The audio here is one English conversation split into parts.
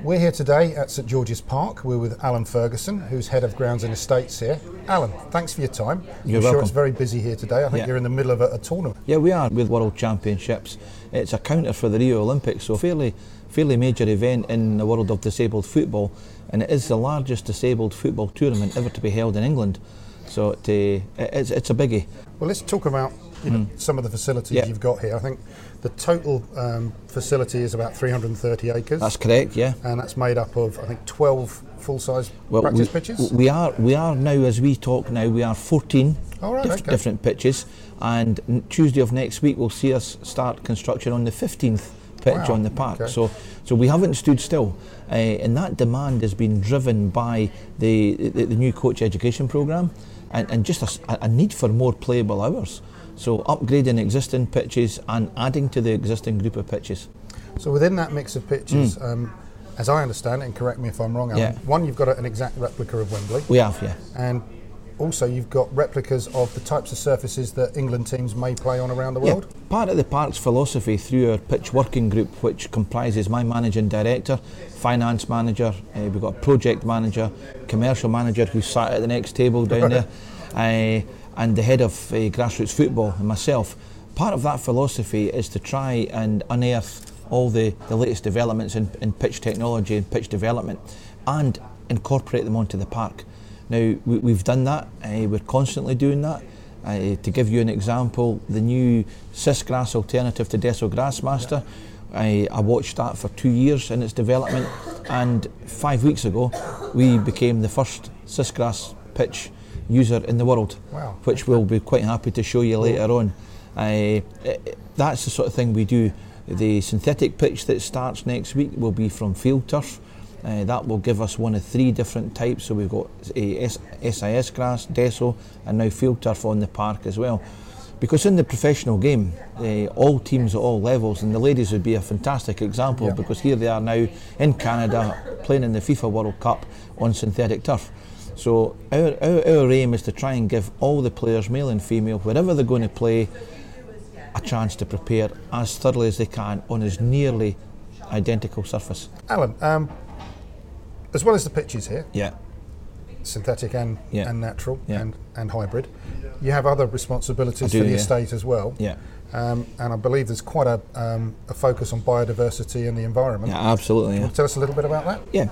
We're here today at St George's Park. We're with Alan Ferguson, who's head of grounds and estates here. Alan, thanks for your time. You're I'm sure it's very busy here today. I think Yeah. you're in the middle of a, a tournament. Yeah, we are with World Championships. It's a counter for the Rio Olympics, so fairly, fairly major event in the world of disabled football, and it is the largest disabled football tournament ever to be held in England. So it, uh, it's, it's a biggie. Well, let's talk about know, some of the facilities. Yeah. you've got here. I think the total um, facility is about 330 acres, That's correct, yeah. and that's made up of I think 12 full-size Well, practice we, pitches. we are we are now as we talk now we are 14 All right, diff- okay. different pitches, and n- Tuesday of next week we'll see us start construction on the 15th pitch Wow, on the park. okay. So so we haven't stood still, uh, and that demand has been driven by the the, the new coach education program, and, and just a need for more playable hours. So upgrading existing pitches and adding to the existing group of pitches. So within that mix of pitches, um, as I understand it, and correct me if I'm wrong, Alan. Yeah. one you've got an exact replica of Wembley, We have, yeah. and also you've got replicas of the types of surfaces that England teams may play on around the world. Yeah, part of the park's philosophy through our pitch working group, which comprises my managing director, finance manager, uh, we've got a project manager, commercial manager who sat at the next table down there, uh, and the head of uh, grassroots football, and myself. Part of that philosophy is to try and unearth all the, the latest developments in, in pitch technology and pitch development and incorporate them onto the park. Now, we, we've done that, uh, we're constantly doing that. Uh, to give you an example, the new SISGrass alternative to Desso GrassMaster, I, I watched that for two years in its development, and five weeks ago, we became the first SISGrass pitch user in the world, Wow, which we'll be quite happy to show you later on. Uh, that's the sort of thing we do. The synthetic pitch that starts next week will be from FieldTurf. Uh, that will give us one of three different types. So we've got SIS grass, Desso, and now FieldTurf on the park as well. Because in the professional game, uh, all teams at all levels, and the ladies would be a fantastic example Yeah. because here they are now in Canada playing in the FIFA World Cup on synthetic turf. So our, our, our aim is to try and give all the players, male and female, wherever they're going to play, a chance to prepare as thoroughly as they can on as nearly identical surface. Alan, um, as well as the pitches here, Yeah. synthetic and, Yeah. and natural Yeah. and, and hybrid, you have other responsibilities do, for the yeah. estate as well. Yeah. Um, and I believe there's quite a, um, a focus on biodiversity and the environment. Yeah, absolutely. Tell us a little bit about that. Yeah.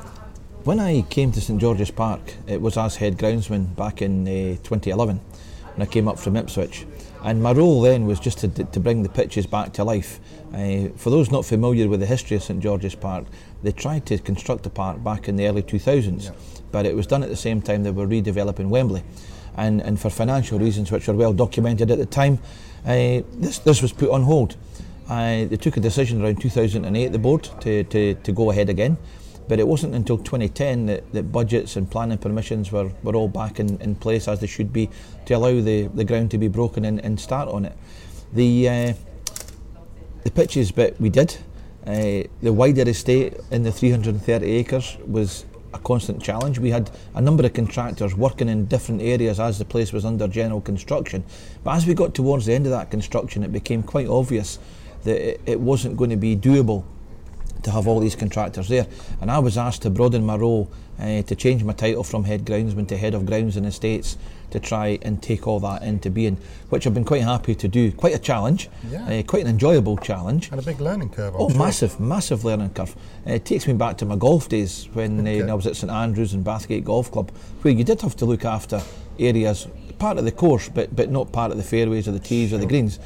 When I came to St George's Park, it was as head groundsman back in uh, 2011 when I came up from Ipswich. And my role then was just to, to bring the pitches back to life. Uh, for those not familiar with the history of St George's Park, they tried to construct the park back in the early 2000s, but it was done at the same time they were redeveloping Wembley. And, and for financial reasons, which were well documented at the time, uh, this, this was put on hold. Uh, they took a decision around 2008, the board, to, to, to go ahead again. But it wasn't until 2010 that, that budgets and planning permissions were, were all back in, in place as they should be to allow the, the ground to be broken and, and start on it. The, uh, the pitches bit we did. Uh, the wider estate in the 330 acres was a constant challenge. We had a number of contractors working in different areas as the place was under general construction. But as we got towards the end of that construction, it became quite obvious that it, it wasn't going to be doable to have all these contractors there. And I was asked to broaden my role uh, to change my title from head groundsman to head of grounds and estates to try and take all that into being, which I've been quite happy to do. Quite a challenge, Yeah. uh, quite an enjoyable challenge. And a big learning curve. I'm Oh, sure. massive, massive learning curve. Uh, it takes me back to my golf days when Okay. uh, I was at St Andrews and Bathgate Golf Club, where you did have to look after areas, part of the course, but, but not part of the fairways or the tees or the greens,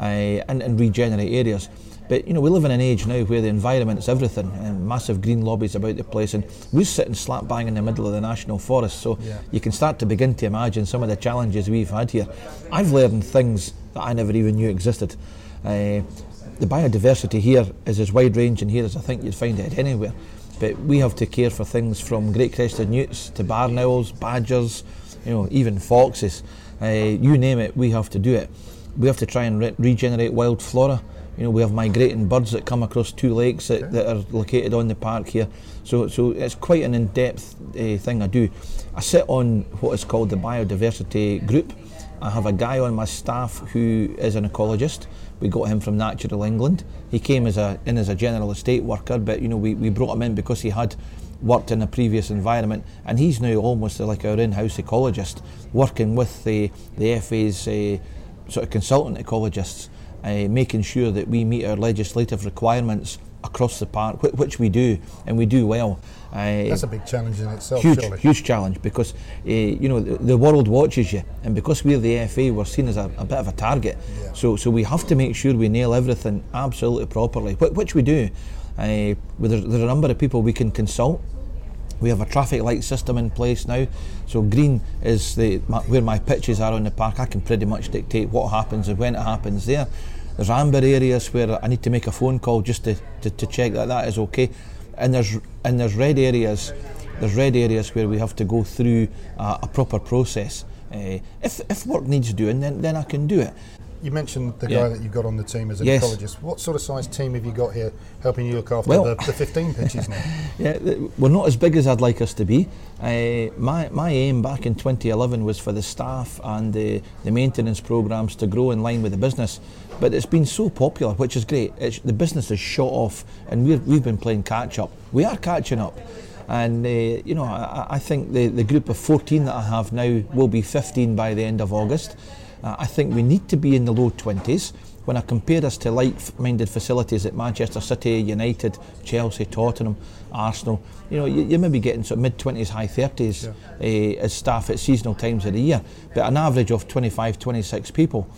uh, and, and regenerate areas. But you know, we live in an age now where the environment is everything, and massive green lobbies about the place, and we're sitting slap bang in the middle of the national forest. So Yeah. you can start to begin to imagine some of the challenges we've had here. I've learned things that I never even knew existed. Uh, the biodiversity here is as wide ranging here as I think you'd find it anywhere. But we have to care for things from great crested newts to barn owls, badgers, you know, even foxes. Uh, you name it, we have to do it. We have to try and re- regenerate wild flora. You know, we have migrating birds that come across two lakes that, that are located on the park here. So, so it's quite an in-depth uh, thing I do. I sit on what is called the biodiversity group. I have a guy on my staff who is an ecologist. we got him from Natural England. He came as a in as a general estate worker, but you know we, we brought him in because he had worked in a previous environment, and he's now almost like our in-house ecologist, working with the the FA's uh, sort of consultant ecologists, uh, making sure that we meet our legislative requirements across the park, wh- which we do, and we do well. Uh, That's a big challenge in itself. Huge, surely. huge challenge because uh, you know the, the, world watches you, and because we're the FA, we're seen as a, a bit of a target. Yeah. So, so we have to make sure we nail everything absolutely properly, wh- which we do. Uh, there's, there's a number of people we can consult. We have a traffic light system in place now, so green is the my, where my pitches are on the park. I can pretty much dictate what happens and when it happens there. There's amber areas where I need to make a phone call just to, to, to check that that is okay and there's and there's red areas. There's red areas where we have to go through uh, a proper process. Uh, if, if work needs doing, then, then I can do it. You mentioned the yeah. guy that you've got on the team as an yes. ecologist. What sort of size team have you got here helping you look after well, the, the 15 pitches now? yeah, we're not as big as I'd like us to be. Uh, my, my aim back in 2011 was for the staff and the, the maintenance programs to grow in line with the business. But it's been so popular, which is great. It's, the business has shot off, and we've, we've been playing catch up. We are catching up. And uh, you know, I, I, think the, the group of 14 that I have now will be 15 by the end of August. Uh, I think we need to be in the low 20s. When I compare us to like-minded facilities at Manchester City, United, Chelsea, Tottenham, Arsenal, you know, you, you may be getting sort of mid-20s, high 30s yeah. uh, as staff at seasonal times of the year, but an average of 25, 26 people.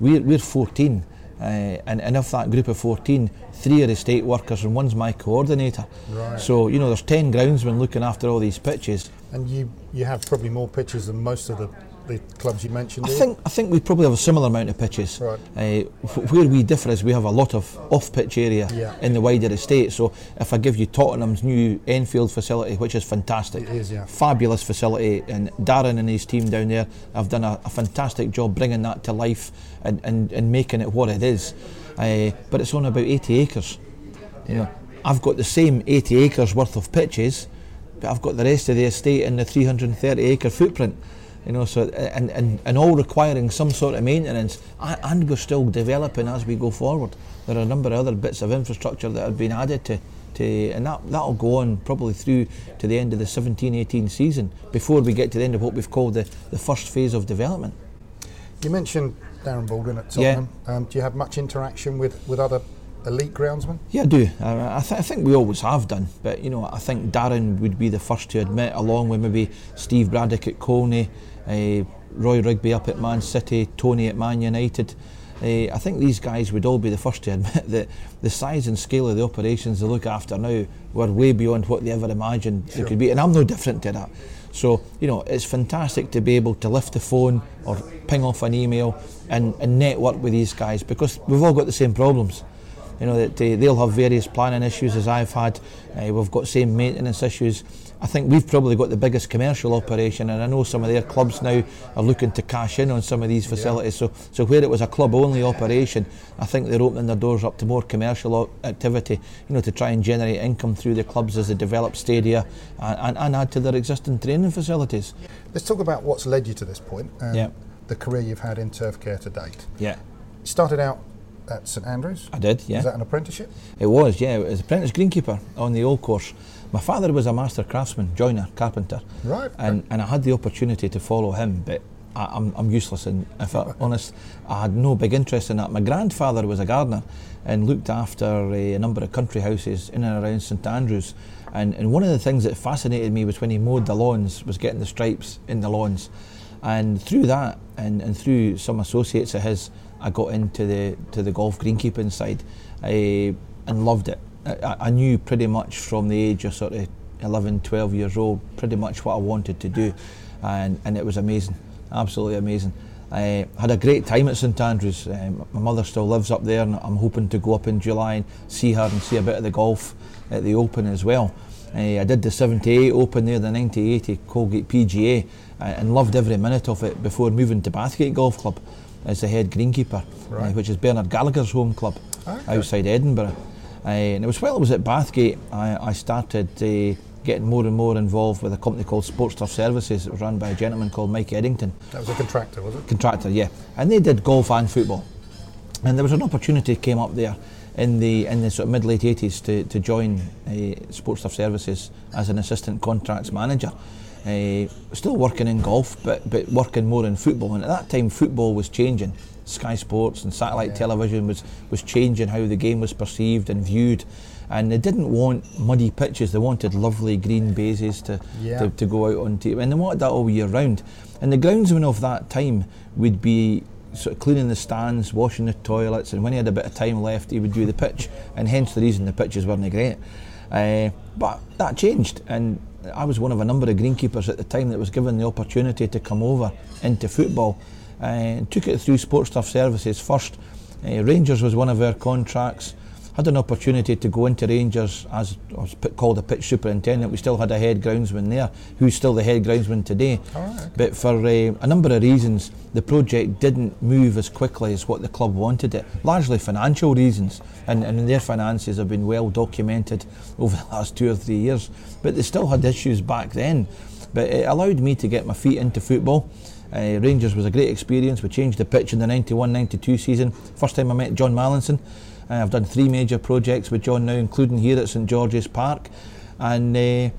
We're, we're 14. Uh, and, and of that group of 14, three are estate workers and one's my coordinator. Right. So, you know, there's 10 groundsmen looking after all these pitches. And you, you have probably more pitches than most of the the clubs you mentioned? I think I think we probably have a similar amount of pitches. Right. Uh, where we differ is we have a lot of off-pitch area yeah. in the wider estate. So if I give you Tottenham's new Enfield facility, which is fantastic, it is, yeah. fabulous facility, and Darren and his team down there have done a, a fantastic job bringing that to life and, and, and making it what it is. Uh, but it's on about 80 acres. You know, I've got the same 80 acres worth of pitches, but I've got the rest of the estate in the 330 acre footprint you know, so and, and, and all requiring some sort of maintenance, and we're still developing as we go forward. There are a number of other bits of infrastructure that have been added to, to and that that'll go on probably through to the end of the 17-18 season before we get to the end of what we've called the, the first phase of development. You mentioned Darren Baldwin at Tottenham. Yeah. Um, do you have much interaction with, with other elite groundsmen? Yeah, I do. I, th- I, think we always have done, but you know, I think Darren would be the first to admit, along with maybe Steve Braddock at Colney, uh, Roy Rigby up at Man City, Tony at Man United. Uh, I think these guys would all be the first to admit that the size and scale of the operations they look after now were way beyond what they ever imagined sure. they could be, and I'm no different to that. So, you know, it's fantastic to be able to lift the phone or ping off an email and, and network with these guys because we've all got the same problems. You know, that uh, they'll have various planning issues as I've had. Uh, we've got same maintenance issues. I think we've probably got the biggest commercial operation, and I know some of their clubs now are looking to cash in on some of these facilities. Yeah. So, so where it was a club-only operation, I think they're opening their doors up to more commercial activity, you know, to try and generate income through the clubs as they develop stadia and, and, and add to their existing training facilities. Let's talk about what's led you to this point. Um, yeah. The career you've had in turf care to date. Yeah. You started out at St Andrews. I did. Yeah. Was that an apprenticeship? It was. Yeah. It was apprentice greenkeeper on the old course. My father was a master craftsman, joiner, carpenter. Right. And, and I had the opportunity to follow him, but I, am I'm, I'm useless. And if I'm honest, I had no big interest in that. My grandfather was a gardener and looked after a, a number of country houses in and around St Andrews. And, and one of the things that fascinated me was when he mowed the lawns, was getting the stripes in the lawns. And through that, and, and through some associates of his, I got into the to the golf greenkeeping side, I, and loved it. I, I, knew pretty much from the age of sort of 11, 12 years old, pretty much what I wanted to do, and, and it was amazing, absolutely amazing. I had a great time at St Andrews. Um, my mother still lives up there, and I'm hoping to go up in July and see her and see a bit of the golf at the Open as well. Uh, I did the 78 Open there, the 1980 Colgate PGA, uh, and loved every minute of it before moving to Bathgate Golf Club as the head greenkeeper, right. uh, which is Bernard Gallagher's home club okay. outside Edinburgh. Uh, and it was while I was at Bathgate, I, I started uh, getting more and more involved with a company called Sports Turf Services. It was run by a gentleman called Mike Eddington. That was a contractor, was it? Contractor, yeah. And they did golf and football. And there was an opportunity came up there in the in the sort of mid late 80s to, to join uh, Sports Turf Services as an assistant contracts manager. Uh, still working in golf, but but working more in football. And at that time, football was changing. Sky Sports and satellite yeah. television was was changing how the game was perceived and viewed. And they didn't want muddy pitches; they wanted lovely green bases to, yeah. to, to go out on TV, and they wanted that all year round. And the groundsman of that time would be sort of cleaning the stands, washing the toilets, and when he had a bit of time left, he would do the pitch, and hence the reason the pitches weren't great. Uh, but that changed, and I was one of a number of greenkeepers at the time that was given the opportunity to come over into football. Uh, took it through Sports Turf Services first. Uh, Rangers was one of our contracts had an opportunity to go into Rangers as I was called a pitch superintendent. We still had a head groundsman there, who's still the head groundsman today. okay. But for uh, a number of reasons, the project didn't move as quickly as what the club wanted it, largely financial reasons. And, and their finances have been well documented over the last two or three years. But they still had issues back then. But it allowed me to get my feet into football. Uh, Rangers was a great experience. We changed the pitch in the 91 92 season. First time I met John Mallinson. Uh, I've done three major projects with John now, including here at St George's Park. And uh,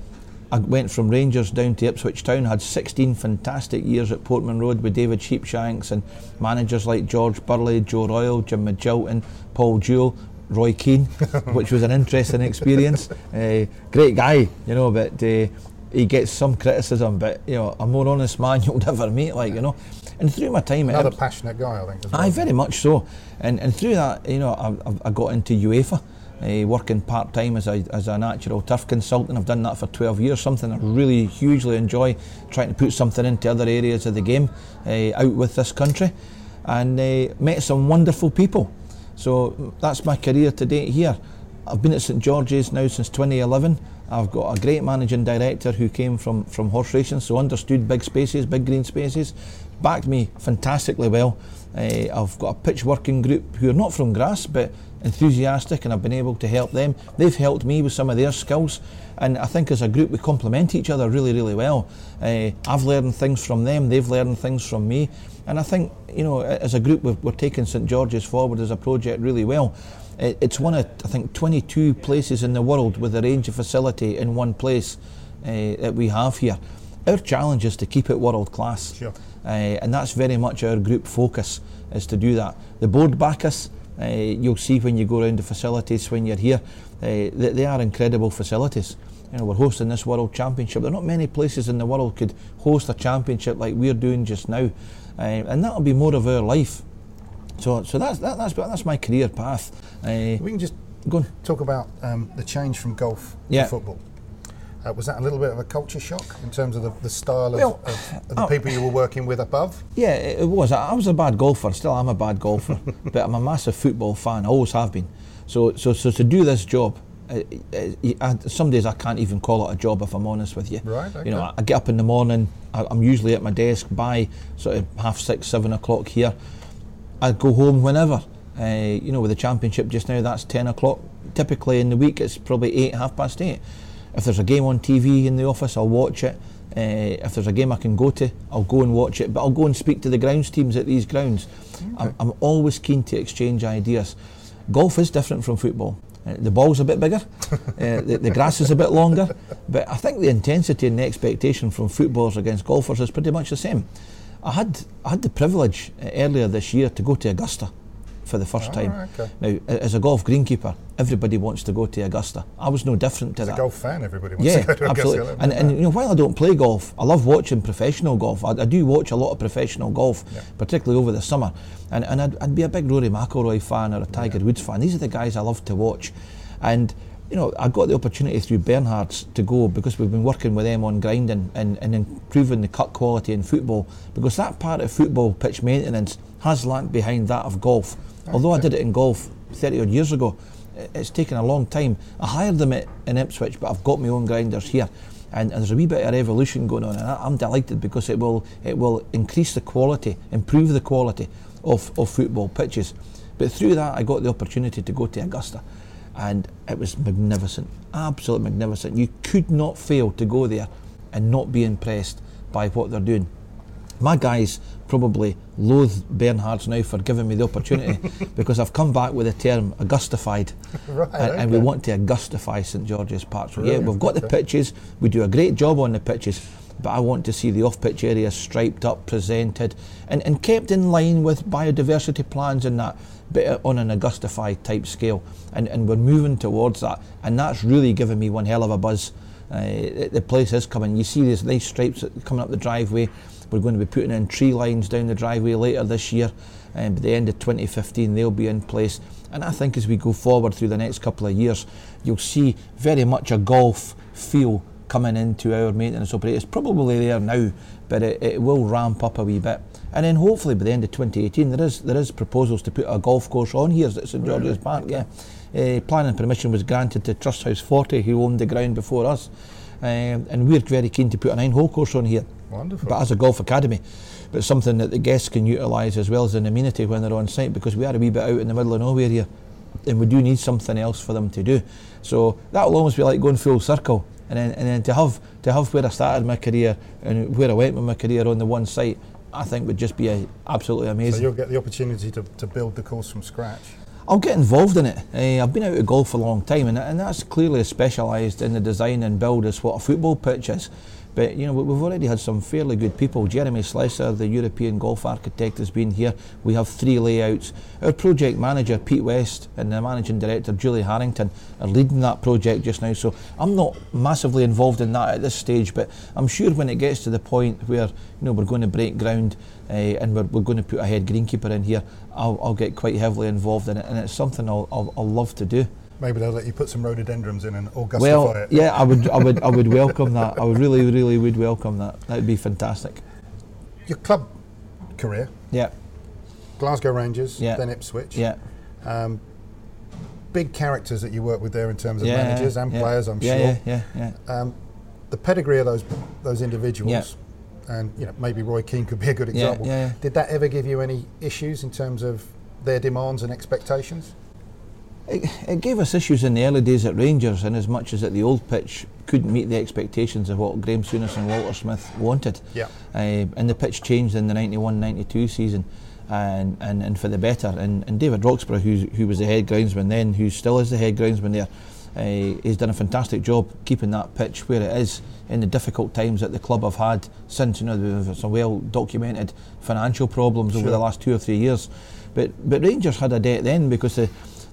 I went from Rangers down to Ipswich Town, had 16 fantastic years at Portman Road with David Sheepshanks and managers like George Burley, Joe Royle, Jim Magilton, Paul Jewell, Roy Keane, which was an interesting experience. Uh, great guy, you know, but uh, he gets some criticism, but you know, a more honest man you'll never meet, like you know. And through my time, another passionate guy, I think. Well. Aye, very much so. And and through that, you know, I, I got into UEFA. Uh, working part time as a, as a natural turf consultant. I've done that for 12 years, something I really hugely enjoy, trying to put something into other areas of the game uh, out with this country. And uh, met some wonderful people. So that's my career to date here. I've been at St George's now since 2011. I've got a great managing director who came from, from horse racing, so understood big spaces, big green spaces, backed me fantastically well. Uh, I've got a pitch working group who are not from grass but enthusiastic, and I've been able to help them. They've helped me with some of their skills, and I think as a group we complement each other really, really well. Uh, I've learned things from them, they've learned things from me, and I think you know as a group we're, taking St George's forward as a project really well. It's one of, I think, 22 places in the world with a range of facility in one place uh, that we have here. Our challenge is to keep it world class. Sure. Uh, and that's very much our group focus is to do that. The board back us. Uh, you'll see when you go around the facilities when you're here. They, they, are incredible facilities. You know, we're hosting this World Championship. There are not many places in the world could host a championship like we're doing just now, and that'll be more of our life. So, so that's that, that's that's my career path. Uh, we can just go on. talk about um, the change from golf yeah. to football. Uh, was that a little bit of a culture shock in terms of the, the style well, of, of, of, the uh, people you were working with above? Yeah, it was. I was a bad golfer. Still, I'm a bad golfer, but I'm a massive football fan. I always have been. So, so, so to do this job, uh, uh, some days I can't even call it a job if I'm honest with you. Right. Okay. You know, I get up in the morning. I, I'm usually at my desk by sort of half six, seven o'clock here. I go home whenever. Uh, you know, with the championship just now, that's 10 o'clock. Typically in the week, it's probably 8, half past 8. If there's a game on TV in the office, I'll watch it. Uh, if there's a game I can go to, I'll go and watch it. But I'll go and speak to the grounds teams at these grounds. Okay. I'm, I'm, always keen to exchange ideas. Golf is different from football. Uh, the ball's a bit bigger, uh, the, the, grass is a bit longer, but I think the intensity and the expectation from footballers against golfers is pretty much the same. I had I had the privilege uh, earlier this year to go to Augusta for the first oh, time. Okay. Now, as a golf greenkeeper, everybody wants to go to Augusta. I was no different to as that. A golf fan, everybody wants yeah, to go to absolutely. Augusta. And, and you know, while I don't play golf, I love watching professional golf. I, I do watch a lot of professional golf, yeah. particularly over the summer. And, and I'd, I'd, be a big Rory McIlroy fan or a Tiger yeah. Woods fan. These are the guys I love to watch. And you know, I got the opportunity through Bernhard's to go because we've been working with them on grinding and, and improving the cut quality in football because that part of football pitch maintenance has lagged behind that of golf. Although I did it in golf 30 odd years ago, it's taken a long time. I hired them at, in Ipswich, but I've got my own grinders here. And, and, there's a wee bit of revolution going on, and I, am delighted because it will it will increase the quality, improve the quality of, of football pitches. But through that, I got the opportunity to go to Augusta, and it was magnificent, absolutely magnificent. You could not fail to go there and not be impressed by what they're doing. My guys probably loathe Bernhard's now for giving me the opportunity because I've come back with the term Augustified. right, and, okay. and, we want to Augustify St George's Park. So, yeah, we've got the pitches, we do a great job on the pitches, but I want to see the off pitch areas striped up, presented, and, and kept in line with biodiversity plans and that, but on an Augustified type scale. And, and we're moving towards that, and that's really given me one hell of a buzz. Uh, the place is coming. You see these nice stripes coming up the driveway. We're going to be putting in tree lines down the driveway later this year. And by the end of 2015, they'll be in place. And I think as we go forward through the next couple of years, you'll see very much a golf feel coming into our maintenance operation. It's probably there now, but it, it will ramp up a wee bit. And then hopefully by the end of 2018, there is there is proposals to put a golf course on here at St George's really? Park. Yeah, uh, planning permission was granted to Trusthouse Forte, who owned the ground before us, uh, and we're very keen to put a nine-hole course on here. Wonderful. But as a golf academy, but something that the guests can utilise as well as an amenity when they're on site because we are a wee bit out in the middle of nowhere here and we do need something else for them to do. So that will almost be like going full circle. And then, and then to have to have where I started my career and where I went with my career on the one site, I think would just be a, absolutely amazing. So you'll get the opportunity to, to build the course from scratch. I'll get involved in it. Uh, I've been out of golf for a long time, and, and that's clearly specialised in the design and build as what a football pitch is. But you know, we've already had some fairly good people. Jeremy Slessor, the European golf architect, has been here. We have three layouts. Our project manager Pete West and the managing director Julie Harrington are leading that project just now. So I'm not massively involved in that at this stage, but I'm sure when it gets to the point where you know we're going to break ground uh, and we're, we're going to put a head greenkeeper in here, I'll, I'll get quite heavily involved in it, and it's something I'll, I'll, I'll love to do. Maybe they'll let you put some rhododendrons in and augustify well, it. yeah, I would, I would, I would welcome that. I would really, really would welcome that. That would be fantastic. Your club career. Yeah. Glasgow Rangers. Yeah. Then Ipswich. Yeah. Um, big characters that you work with there in terms of yeah, managers and yeah. players, I'm yeah, sure. Yeah, yeah, yeah. Um, the pedigree of those those individuals. And you know maybe Roy Keane could be a good example. Yeah, yeah. Did that ever give you any issues in terms of their demands and expectations? It, it, gave us issues in the early days at Rangers, in as much as at the old pitch couldn't meet the expectations of what Graeme Souness and Walter Smith wanted. Yeah. Uh, and the pitch changed in the 91-92 season, and, and, and for the better. And, and David Roxburgh, who, who was the head groundsman then, who still is the head groundsman there, uh, he's done a fantastic job keeping that pitch where it is in the difficult times that the club have had since you know there's some well documented financial problems sure. over the last two or three years. But but Rangers had a debt then because the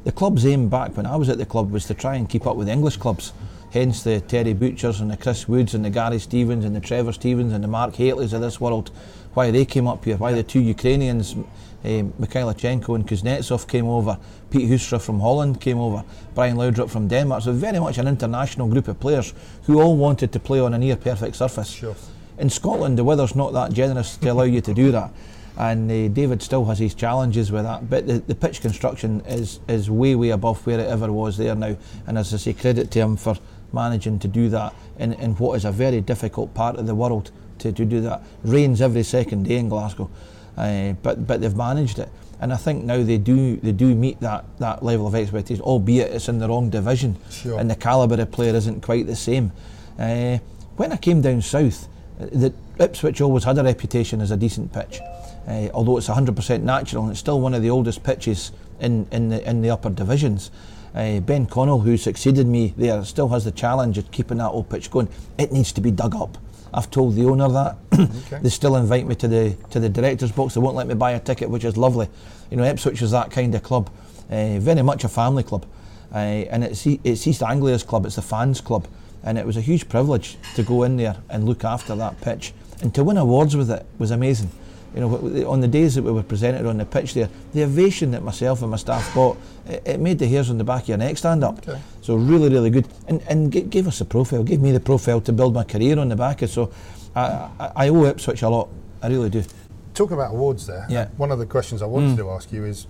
the club's aim back when I was at the club was to try and keep up with the English clubs. Hence the Terry Butchers and the Chris Woods and the Gary Stevens and the Trevor Stevens and the Mark Hateleys of this world. Why they came up here, why the two Ukrainians, um, Mikhailichenko and Kuznetsov came over, Pete Huistra from Holland came over, Brian Laudrup from Denmark. So very much an international group of players who all wanted to play on a near perfect surface. Sure. In Scotland, the weather's not that generous to allow you to do that and uh, David still has his challenges with that. But the, the pitch construction is is way way above where it ever was there now. And as I say, credit to him for managing to do that in, in what is a very difficult part of the world to, to do that. Rains every second day in Glasgow, uh, but but they've managed it. And I think now they do they do meet that, that level of expectation, albeit it's in the wrong division, sure. and the calibre of player isn't quite the same. Uh, when I came down south, the Ipswich always had a reputation as a decent pitch uh, although it's 100% natural and it's still one of the oldest pitches in, in, the, in the upper divisions. Uh, ben Connell, who succeeded me there, still has the challenge of keeping that old pitch going. It needs to be dug up. I've told the owner that. okay. they still invite me to the to the director's box. They won't let me buy a ticket, which is lovely. You know, Ipswich is that kind of club, uh, very much a family club, uh, and it's it's East Anglia's club. It's the fans' club, and it was a huge privilege to go in there and look after that pitch and to win awards with it was amazing you know, on the days that we were presented on the pitch there, the ovation that myself and my staff got, it, it made the hairs on the back of your neck stand up. Okay. So really, really good, and and g- gave us a profile, gave me the profile to build my career on the back of. So I, I, I owe Ipswich a lot. I really do. Talk about awards there. Yeah. One of the questions I wanted mm. to ask you is,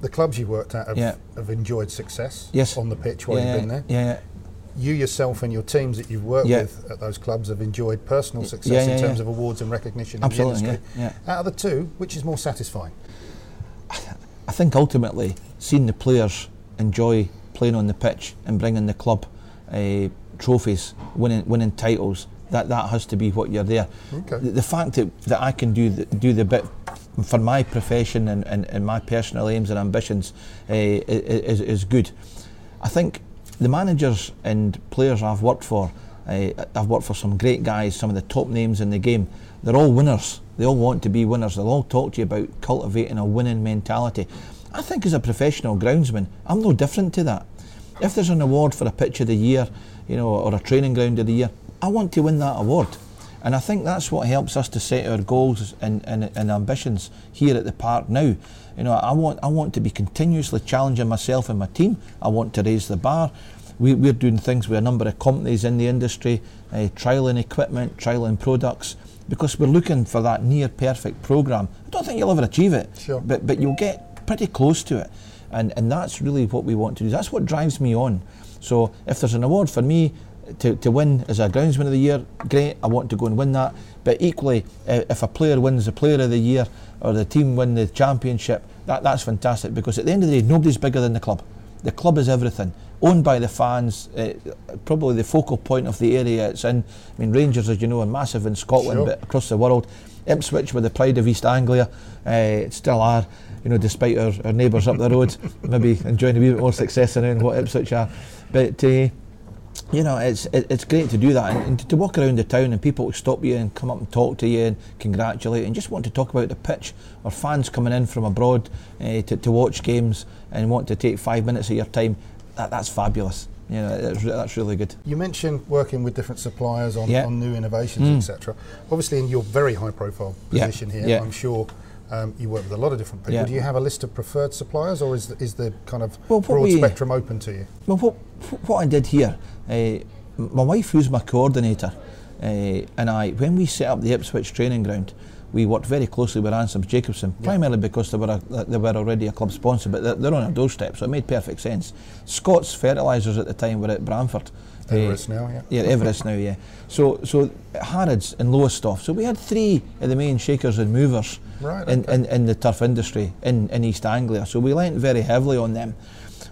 the clubs you've worked at have, yeah. have enjoyed success yes. on the pitch while yeah, you've been there. Yeah, you yourself and your teams that you've worked yeah. with at those clubs have enjoyed personal success yeah, yeah, in terms of awards and recognition Absolutely, in the industry. Out of the two, which is more satisfying? I think ultimately seeing the players enjoy playing on the pitch and bringing the club uh, trophies, winning winning titles, that that has to be what you're there. Okay. The, the fact that, that I can do the, do the bit for my profession and, and, and my personal aims and ambitions uh, is, is good. I think the managers and players I've worked for, uh, I've worked for some great guys, some of the top names in the game. They're all winners. They all want to be winners. They'll all talk to you about cultivating a winning mentality. I think as a professional groundsman, I'm no different to that. If there's an award for a pitch of the year, you know, or a training ground of the year, I want to win that award. And I think that's what helps us to set our goals and, and, and ambitions here at the park now. You know, I want I want to be continuously challenging myself and my team. I want to raise the bar. We, we're doing things with a number of companies in the industry, uh, trialing equipment, trialing products, because we're looking for that near perfect program. I don't think you'll ever achieve it, sure. but but you'll get pretty close to it, and and that's really what we want to do. That's what drives me on. So if there's an award for me to, to win as a groundsman of the year, great. I want to go and win that. But equally, uh, if a player wins the player of the year or the team win the championship, that, that's fantastic because at the end of the day, nobody's bigger than the club. The club is everything. Owned by the fans, uh, probably the focal point of the area it's in. I mean, Rangers, as you know, are massive in Scotland, sure. but across the world. Ipswich were the pride of East Anglia, uh, still are, you know, despite our, our neighbours up the road, maybe enjoying a wee bit more success than what Ipswich are. But uh, you know, it's it's great to do that and, to, walk around the town and people stop you and come up and talk to you and congratulate and just want to talk about the pitch or fans coming in from abroad uh, to, to watch games and want to take five minutes of your time. That, that's fabulous. You know, that's, that's really good. You mentioned working with different suppliers on, yeah. on new innovations, mm. etc. Obviously, in your very high profile position yeah. here, yeah. I'm sure um, you work with a lot of different people. Yeah. Do you have a list of preferred suppliers, or is the, is the kind of well, broad we, spectrum open to you? Well, what, what I did here, uh, my wife, who's my coordinator, uh, and I, when we set up the Ipswich training ground, we worked very closely with Ransomes Jacobsen, yeah. primarily because they were a, they were already a club sponsor, but they're, they're, on our doorstep, so it made perfect sense. Scott's fertilisers at the time were at Bramford. Everris uh, now, yeah. Yeah, Everris now, yeah. So, so Harrods and Lowestoft. So we had three of the main shakers and movers right, in, okay. in, in, the turf industry in, in East Anglia. So we lent very heavily on them.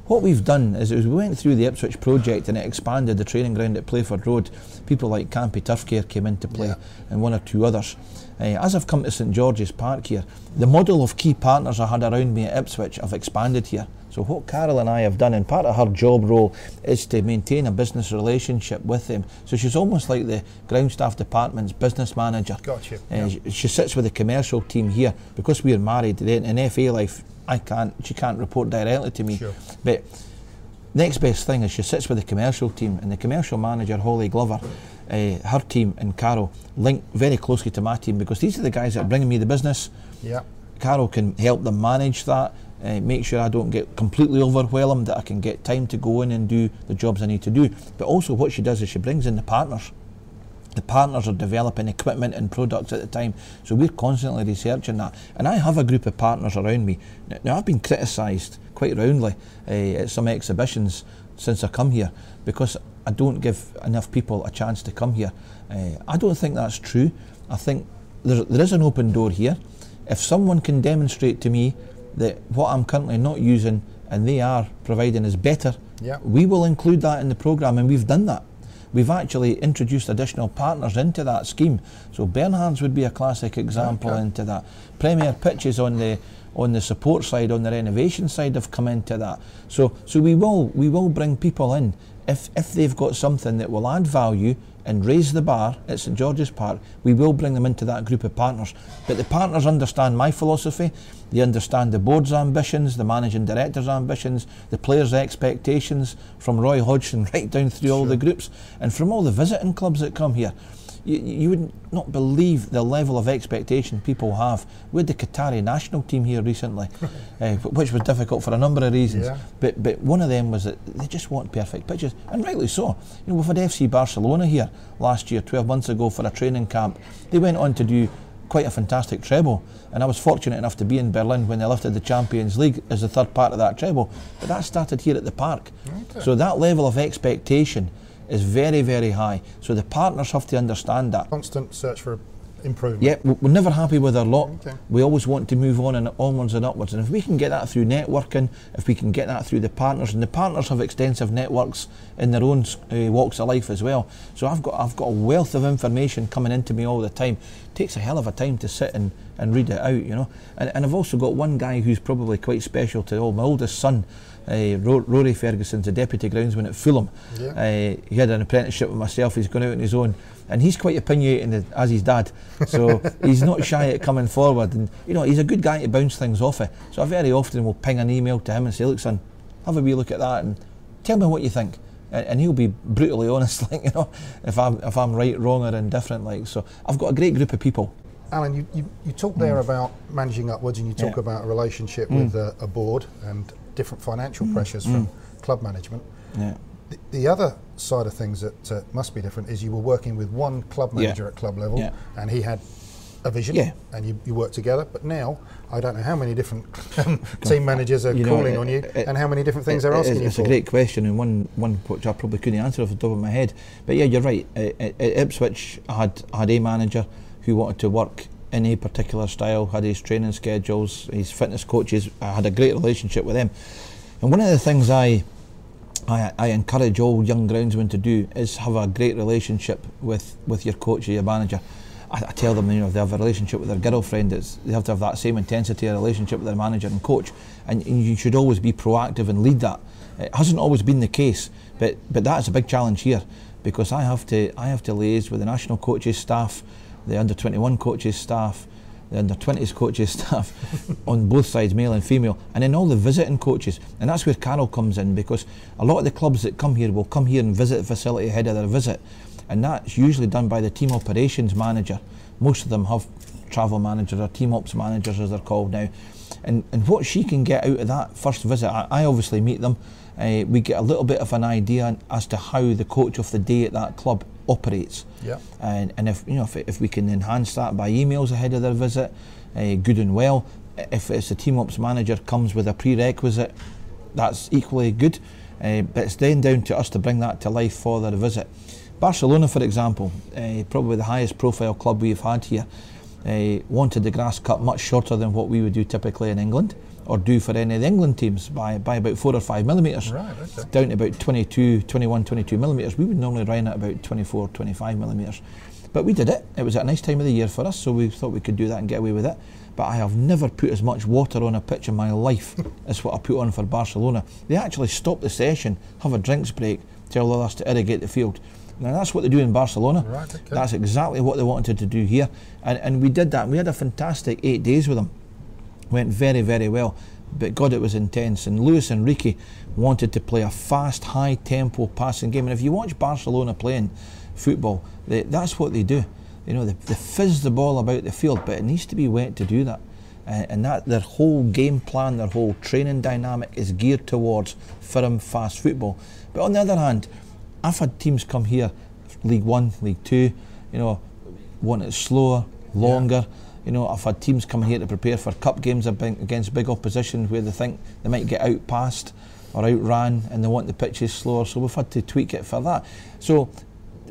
What we've done is, is we went through the Ipswich project and it expanded the training ground at Playford Road. People like Campey Turf Care came into play yeah. and one or two others. Uh, as I've come to St George's Park here, the model of key partners I had around me at Ipswich have expanded here. So what Carol and I have done, and part of her job role, is to maintain a business relationship with them. So she's almost like the ground staff department's business manager. Gotcha. Uh. She sits with the commercial team here because we're married. In FA life, I can't. She can't report directly to me. Sure. But next best thing is she sits with the commercial team, and the commercial manager Holly Glover. Uh, her team and Carol link very closely to my team because these are the guys that are bringing me the business. Yeah. Carol can help them manage that, uh, make sure I don't get completely overwhelmed, that I can get time to go in and do the jobs I need to do. But also, what she does is she brings in the partners. The partners are developing equipment and products at the time, so we're constantly researching that. And I have a group of partners around me. Now, I've been criticised quite roundly uh, at some exhibitions since I come here because I don't give enough people a chance to come here. Uh, I don't think that's true. I think there, there is an open door here. If someone can demonstrate to me that what I'm currently not using and they are providing is better, yeah. we will include that in the programme, and we've done that. We've actually introduced additional partners into that scheme. So Bernhard's would be a classic example okay. into that. Premier Pitches on the on the support side, on the renovation side, have come into that. So so we will we will bring people in if if they've got something that will add value and raise the bar at St George's Park, we will bring them into that group of partners. But the partners understand my philosophy, they understand the board's ambitions, the managing director's ambitions, the players' expectations, from Roy Hodgson right down through sure. all the groups, and from all the visiting clubs that come here you, you would not believe the level of expectation people have. We had the Qatari national team here recently, uh, which was difficult for a number of reasons. Yeah. But but one of them was that they just want perfect pitches, and rightly so. You know, we've had FC Barcelona here last year, 12 months ago, for a training camp. They went on to do quite a fantastic treble. And I was fortunate enough to be in Berlin when they lifted the Champions League as the third part of that treble. But that started here at the park. Okay. So that level of expectation is very, very high. So the partners have to understand that. Constant search for improvement. Yeah, we're never happy with our lot. Okay. We always want to move on and onwards and upwards. And if we can get that through networking, if we can get that through the partners, and the partners have extensive networks in their own uh, walks of life as well. So I've got I've got a wealth of information coming into me all the time. It takes a hell of a time to sit and, and read it out, you know. And, and I've also got one guy who's probably quite special to all. My oldest son, uh, Rory Ferguson's a deputy groundsman at Fulham. Yeah. Uh, he had an apprenticeship with myself. He's gone out on his own and he's quite opinionated as his dad. So he's not shy at coming forward, and you know he's a good guy to bounce things off of. So I very often will ping an email to him and say, "Look, son, have a wee look at that and tell me what you think." And, he'll be brutally honest, like you know, if I'm if I'm right, wrong, or indifferent. Like so, I've got a great group of people. Alan, you, you, you talk there mm. about managing upwards, and you talk yeah. about a relationship mm. with a, a, board and different financial mm. pressures from mm. club management. Yeah. The, the, other side of things that uh, must be different is you were working with one club manager yeah. at club level, yeah. and he had a vision, yeah. and you, you work together. But now, I don't know how many different team managers are you calling know, on you, it, and how many different things it, they're uh, asking you it's for. It's a great question, and one one which I probably couldn't answer off the top of my head. But yeah, you're right. At, at Ipswich, I had I had a manager who wanted to work in a particular style, had his training schedules, his fitness coaches. I had a great relationship with them, and one of the things I I, I encourage all young groundsmen to do is have a great relationship with, with your coach or your manager. I, I, tell them, you know, if they have a relationship with their girlfriend, it's, they have to have that same intensity, a relationship with their manager and coach. And, and you should always be proactive and lead that. It hasn't always been the case, but, but that's a big challenge here because I have to I have to liaise with the national coaches staff, the under 21 coaches staff, the under 20s coaches staff on both sides, male and female, and then all the visiting coaches. And that's where Carol comes in because a lot of the clubs that come here will come here and visit the facility ahead of their visit, and that's usually done by the team operations manager. Most of them have travel managers or team ops managers as they're called now. And, and what she can get out of that first visit, I, I obviously meet them. Uh, we get a little bit of an idea as to how the coach of the day at that club operates. Yeah. And, and if you know if, if we can enhance that by emails ahead of their visit, uh, good and well. If it's a team ops manager comes with a prerequisite, that's equally good. Uh, but it's then down to us to bring that to life for their visit. Barcelona, for example, uh, probably the highest profile club we've had here, wanted the grass cut much shorter than what we would do typically in England or do for any of the England teams by, by about four or five millimetres, right, okay. down to about 22, 21, 22 millimetres. We would normally run at about 24, 25 millimetres. But we did it. It was a nice time of the year for us, so we thought we could do that and get away with it. But I have never put as much water on a pitch in my life as what I put on for Barcelona. They actually stop the session, have a drinks break, tell us to irrigate the field. Now that's what they do in Barcelona. Right, okay. That's exactly what they wanted to do here, and and we did that. We had a fantastic eight days with them went very, very well. But God, it was intense. And Luis Enrique wanted to play a fast, high tempo passing game. And if you watch Barcelona playing football, they, that's what they do. You know, they, they fizz the ball about the field, but it needs to be wet to do that. Uh, and that their whole game plan, their whole training dynamic is geared towards firm, fast football. But on the other hand, I've had teams come here, League One, League Two, you know, want it slower, longer. Yeah you know, I've had teams coming here to prepare for cup games against big opposition where they think they might get outpassed or outran and they want the pitches slower. So we've had to tweak it for that. So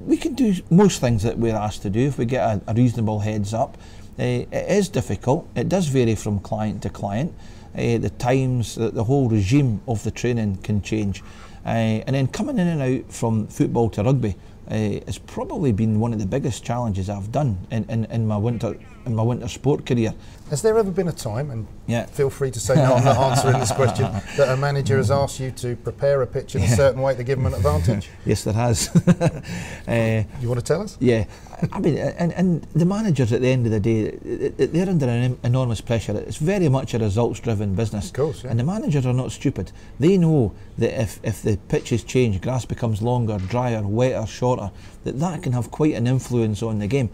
we can do most things that we're asked to do if we get a, a reasonable heads up. Uh, it is difficult. It does vary from client to client. Uh, the times, the, the, whole regime of the training can change. Uh, and then coming in and out from football to rugby uh, has probably been one of the biggest challenges I've done in, in, in my winter in my winter sport career. Has there ever been a time, and yeah. feel free to say no, I'm not answering this question, that a manager has asked you to prepare a pitch in yeah. a certain way to give them an advantage? yes, there has. uh, you want to tell us? Yeah. I mean, and, and the managers at the end of the day, they're under an enormous pressure. It's very much a results driven business. Of course. Yeah. And the managers are not stupid. They know that if, if the pitches change, grass becomes longer, drier, wetter, shorter, that that can have quite an influence on the game.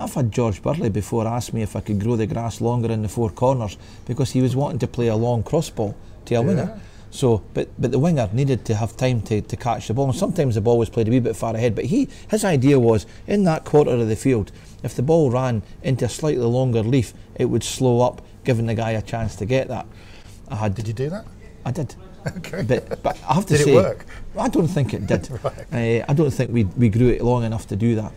I've had George Burley before ask me if I could grow the grass longer in the four corners because he was wanting to play a long crossball to a yeah. winger. So, but but the winger needed to have time to, to catch the ball. And sometimes the ball was played a wee bit far ahead. But he his idea was in that quarter of the field, if the ball ran into a slightly longer leaf, it would slow up, giving the guy a chance to get that. I had. Did you do that? I did. Okay. But, but I have to did say, it work? I don't think it did. right. uh, I don't think we we grew it long enough to do that.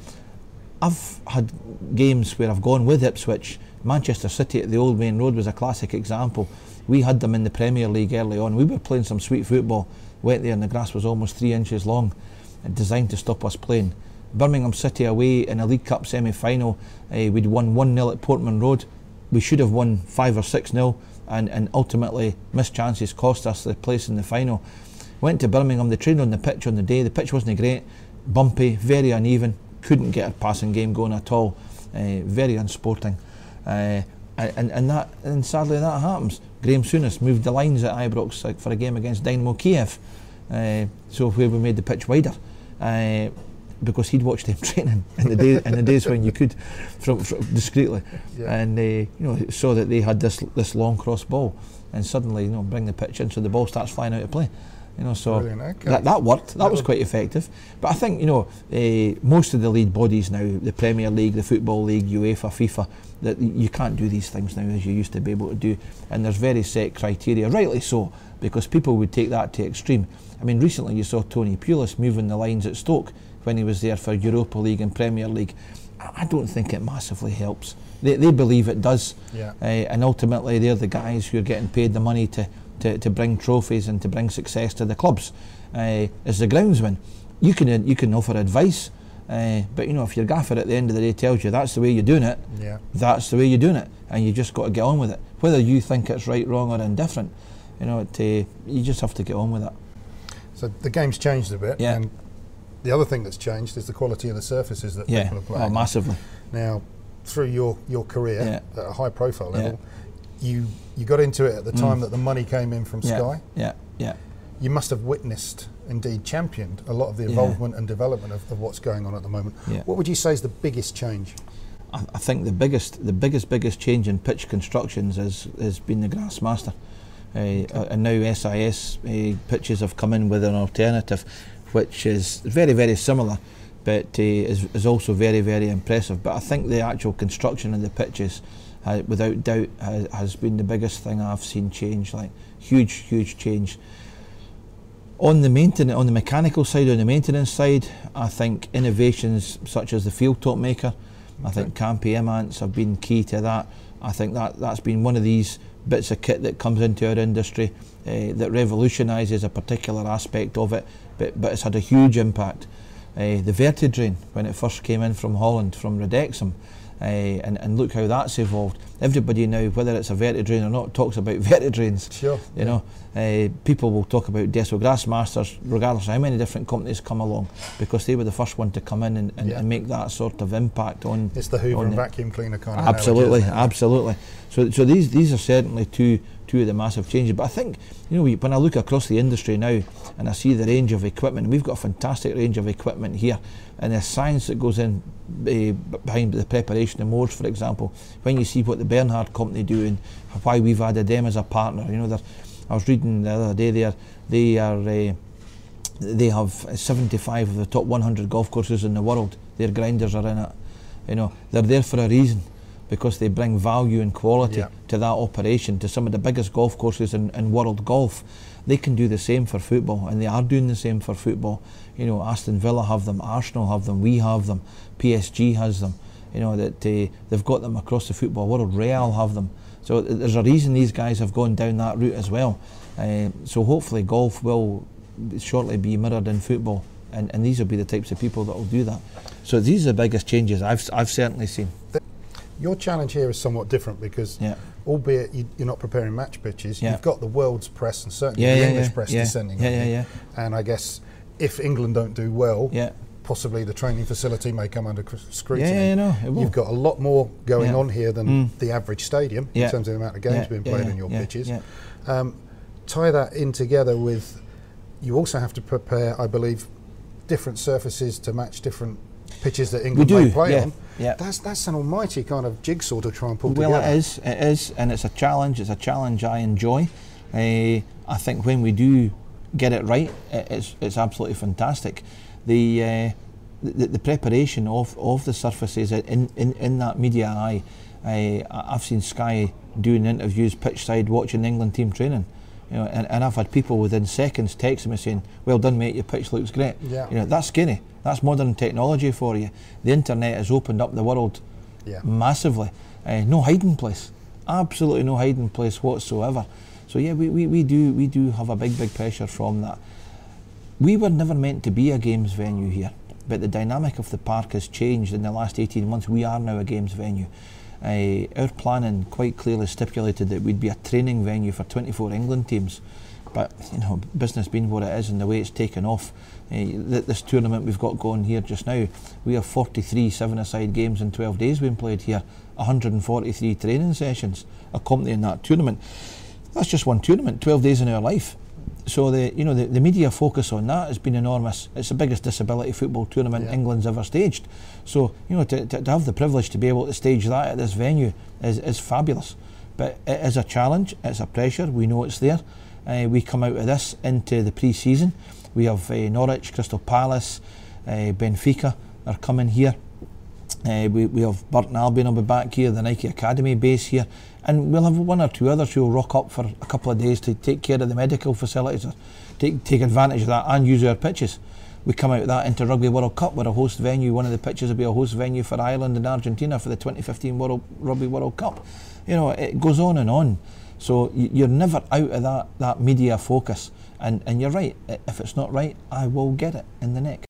I've had games where I've gone with Ipswich. Manchester City at the Old Maine Road was a classic example. We had them in the Premier League early on. We were playing some sweet football. Went there and the grass was almost three inches long, designed to stop us playing. Birmingham City away in a League Cup semi final, uh, we'd won 1 0 at Portman Road. We should have won 5 or 6 0, and, and ultimately missed chances cost us the place in the final. Went to Birmingham, they trained on the pitch on the day. The pitch wasn't great, bumpy, very uneven, couldn't get a passing game going at all, uh, very unsporting. Uh, and, and that and sadly that happens. Graeme Souness moved the lines at Ibrox like, for a game against Dynamo Kiev, uh, so where we made the pitch wider. Uh, because he'd watched him training in the day in the days when you could, from, from discreetly, yeah. and uh, you know saw that they had this this long cross ball, and suddenly you know bring the pitch in so the ball starts flying out of play. You know, so okay. that, that worked. That, that was quite effective. But I think you know uh, most of the lead bodies now, the Premier League, the Football League, UEFA, FIFA, that you can't do these things now as you used to be able to do. And there's very set criteria, rightly so, because people would take that to extreme. I mean, recently you saw Tony Pulis moving the lines at Stoke when he was there for Europa League and Premier League. I don't think it massively helps. They, they believe it does, yeah. uh, and ultimately they're the guys who are getting paid the money to, to, to bring trophies and to bring success to the clubs. Uh, as the groundsman, you can you can offer advice, uh, but you know if your gaffer at the end of the day tells you that's the way you're doing it, yeah. that's the way you're doing it, and you just got to get on with it. Whether you think it's right, wrong, or indifferent, you know, it, uh, you just have to get on with it. So the game's changed a bit, yeah. and the other thing that's changed is the quality of the surfaces that yeah. people are playing. Oh, massively. Now, through your, your career yeah. at a high profile level, yeah. You you got into it at the mm. time that the money came in from yeah. Sky. Yeah, yeah. You must have witnessed, indeed championed, a lot of the involvement and development of, of, what's going on at the moment. Yeah. What would you say is the biggest change? I, I, think the biggest, the biggest, biggest change in pitch constructions has has been the GrassMaster. Uh, okay. uh, and now SIS uh, pitches have come in with an alternative which is very, very similar, but uh, is, is also very, very impressive. But I think the actual construction of the pitches, uh, without doubt, has, has been the biggest thing I've seen change. Like huge, huge change. On the maintenance, on the mechanical side, on the maintenance side, I think innovations such as the field top maker, okay. I think Campey Imants have been key to that. I think that that's been one of these bits of kit that comes into our industry uh, that revolutionises a particular aspect of it but, but it's had a huge impact. Uh, the Vertidrain, when it first came in from Holland, from Redexim, uh, and, and look how that's evolved. Everybody now, whether it's a Vertidrain or not, talks about Vertidrains. Sure. You know, uh, people will talk about Desso GrassMasters, regardless of how many different companies come along, because they were the first one to come in and, and, yeah. and make that sort of impact on. It's the Hoover and the vacuum cleaner kind of. Absolutely, absolutely. So, so these these are certainly two two of the massive changes. But I think, you know, when I look across the industry now and I see the range of equipment, we've got a fantastic range of equipment here, and the science that goes in uh, behind the preparation of moors, for example, when you see what the Bernhard company do and why we've added them as a partner, you know, I was reading the other day there, they are. Uh, they have 75 of the top 100 golf courses in the world. Their grinders are in it. You know, they're there for a reason because they bring value and quality yeah. to that operation to some of the biggest golf courses in, in world golf. They can do the same for football, and they are doing the same for football. You know, Aston Villa have them, Arsenal have them, we have them, PSG has them. You know that uh, they've got them across the football world. Real have them. So there's a reason these guys have gone down that route as well. Uh, so hopefully golf will shortly be mirrored in football, and, and these will be the types of people that will do that. So these are the biggest changes I've I've certainly seen. Your challenge here is somewhat different because, yeah. albeit you, are not preparing match pitches, yeah. you've got the world's press and certainly yeah, the English press descending on you. And I guess if England don't do well, possibly the training facility may come under scrutiny. Yeah, yeah, no, You've got a lot more going on here than mm. the average stadium in terms of the amount of games being played on your pitches. Um, tie that in together with you also have to prepare, I believe, different surfaces to match different pitches that England do, may play yeah, on. Yeah. That's that's an almighty kind of jigsaw to try and pull well, together. Well, it is, it is, and it's a challenge. It's a challenge I enjoy. Uh, I think when we do get it right, it's it's absolutely fantastic. The uh, the, the, preparation of, of the surfaces in, in, in that media eye. Uh, I've seen Sky doing interviews pitch side watching England team training You know, and, and I've had people within seconds texting me saying, "Well done, mate. Your pitch looks great." Yeah. You know, that's scary. That's modern technology for you. The internet has opened up the world Yeah. massively. Uh, no hiding place. Absolutely no hiding place whatsoever. So yeah, we, we, we do we do have a big big pressure from that. We were never meant to be a games venue here, but the dynamic of the park has changed in the last 18 months. We are now a games venue. Uh, our planning quite clearly stipulated that we'd be a training venue for 24 England teams. But you know, business being what it is and the way it's taken off, uh, th- this tournament we've got going here just now, we have 43 seven-a-side games in 12 days being played here, 143 training sessions accompanying that tournament. That's just one tournament, 12 days in our life. So the you know the, the media focus on that has been enormous. It's the biggest disability football tournament Yeah. England's ever staged. So you know to, to, to have the privilege to be able to stage that at this venue is, is fabulous. But it is a challenge. It's a pressure. We know it's there. Uh, we come out of this into the pre-season. We have uh, Norwich, Crystal Palace, uh, Benfica are coming here. Uh, we, we have Burton Albion will be back here, the Nike Academy base here, and we'll have one or two others who will rock up for a couple of days to take care of the medical facilities, or take, take advantage of that and use our pitches. We come out of that into Rugby World Cup, we're a host venue. One of the pitches will be a host venue for Ireland and Argentina for the 2015 World Rugby World Cup. You know, it goes on and on. So you're never out of that, that media focus. And, and you're right, if it's not right, I will get it in the neck.